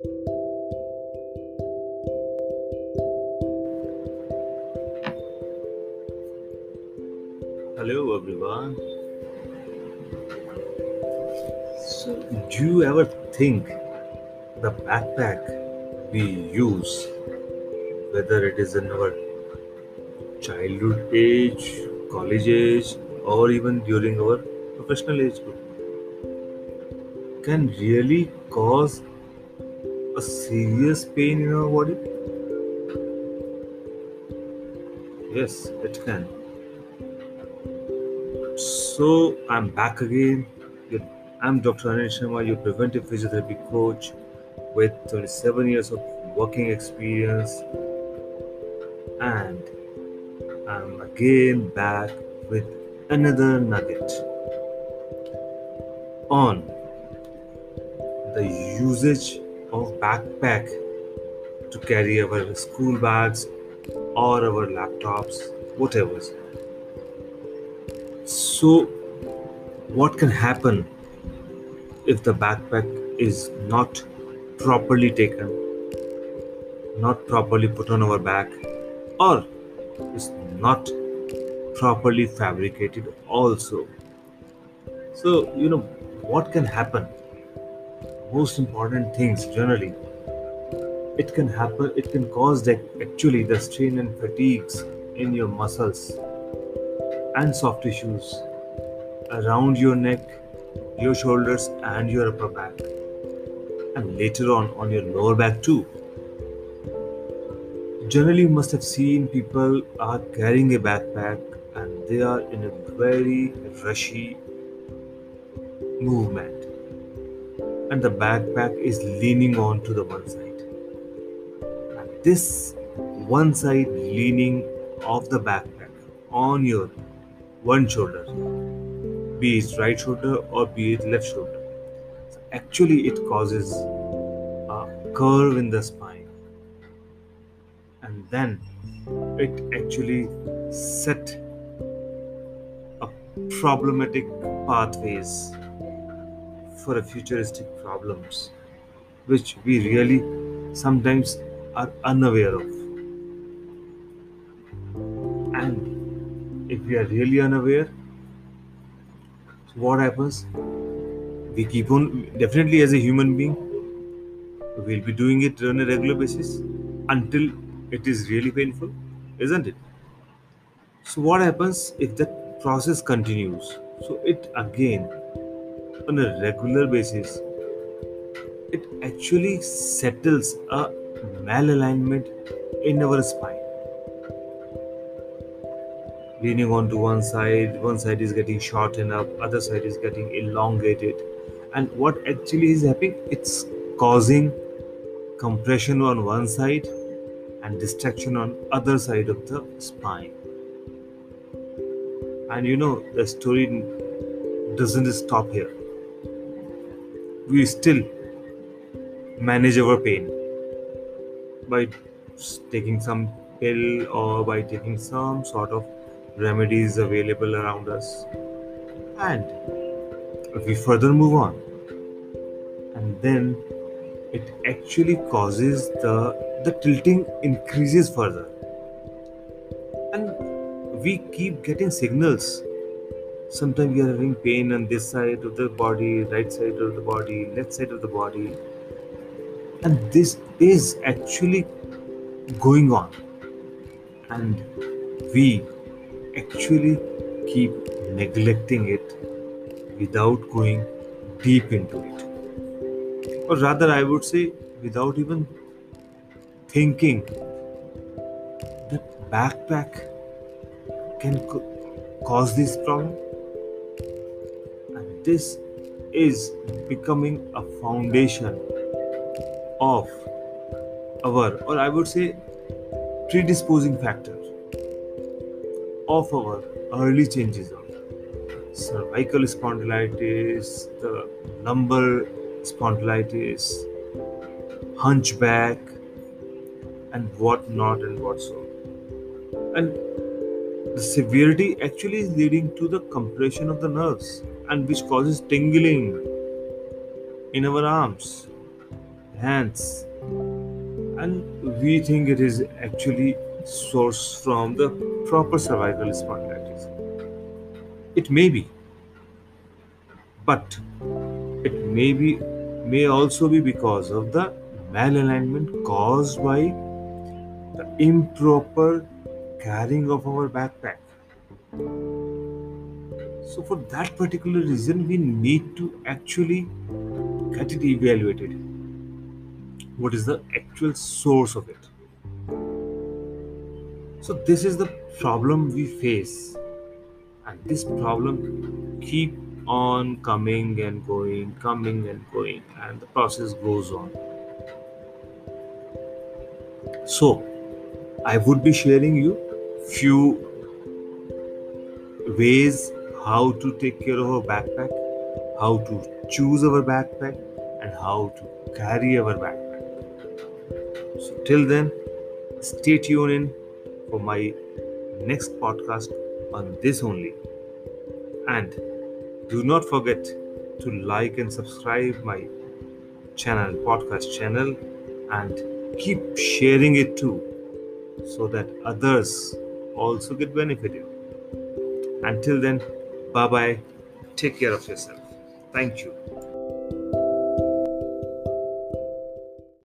Hello, everyone. So, do you ever think the backpack we use, whether it is in our childhood age, college age, or even during our professional age group, can really cause a serious pain in our body? Yes, it can. So, I'm back again. I'm Dr. Anil Sharma, your preventive physiotherapy coach with 27 years of working experience, and I'm again back with another nugget on the usage of backpack to carry our school bags or our laptops, whatever. So, what can happen if the backpack is not properly taken, not properly put on our back, or is not properly fabricated also? So, you know, what can happen? Most important things generally, it can happen, it can cause the, actually the strain and fatigues in your muscles and soft tissues around your neck, your shoulders, and your upper back, and later on on your lower back too. Generally, you must have seen people are carrying a backpack and they are in a very rushy movement, and the backpack is leaning on to the one side. And this one side leaning of the backpack on your one shoulder be it right shoulder or be it left shoulder. So actually, it causes a curve in the spine, and then it actually set a problematic pathways for futuristic problems, which we really sometimes are unaware of. And if we are really unaware, what happens? We keep on definitely as a human being, we'll be doing it on a regular basis until it is really painful, isn't it? So what happens if that process continues? So it again on a regular basis, it actually settles a malalignment in our spine. leaning on to one side one side is getting shortened up other side is getting elongated. And what actually is happening? It's causing compression on one side and distraction on other side of the spine. And you know the story doesn't stop here we still manage our pain by taking some pill or by taking some sort of remedies available around us. And if we further move on, and then it actually causes the the tilting increases further, and we keep getting signals. Sometimes we are having pain on this side of the body, right side of the body, left side of the body, and this is actually going on, and we actually keep neglecting it without going deep into it. Or rather, I would say, without even thinking that backpack can co- cause this problem. This is becoming a foundation of our, or I would say, predisposing factor of our early changes of cervical spondylitis, the lumbar spondylitis, hunchback, and whatnot and what so. And the severity actually is leading to the compression of the nerves and which causes tingling in our arms, hands. And we think it is actually sourced from the proper cervical spondylitis. It may be but it may be may also be because of the malalignment caused by the improper carrying of our backpack. So for that particular reason we need to actually get it evaluated. What is the actual source of it? So this is the problem we face. And this problem keep on coming and going coming and going and the process goes on. So i would be sharing you few ways how to take care of our backpack how to choose our backpack and how to carry our backpack. So till then stay tuned in for my next podcast on this only. And do not forget to like and subscribe my channel podcast channel and keep sharing it too so that others also get benefited until then bye bye take care of yourself. Thank you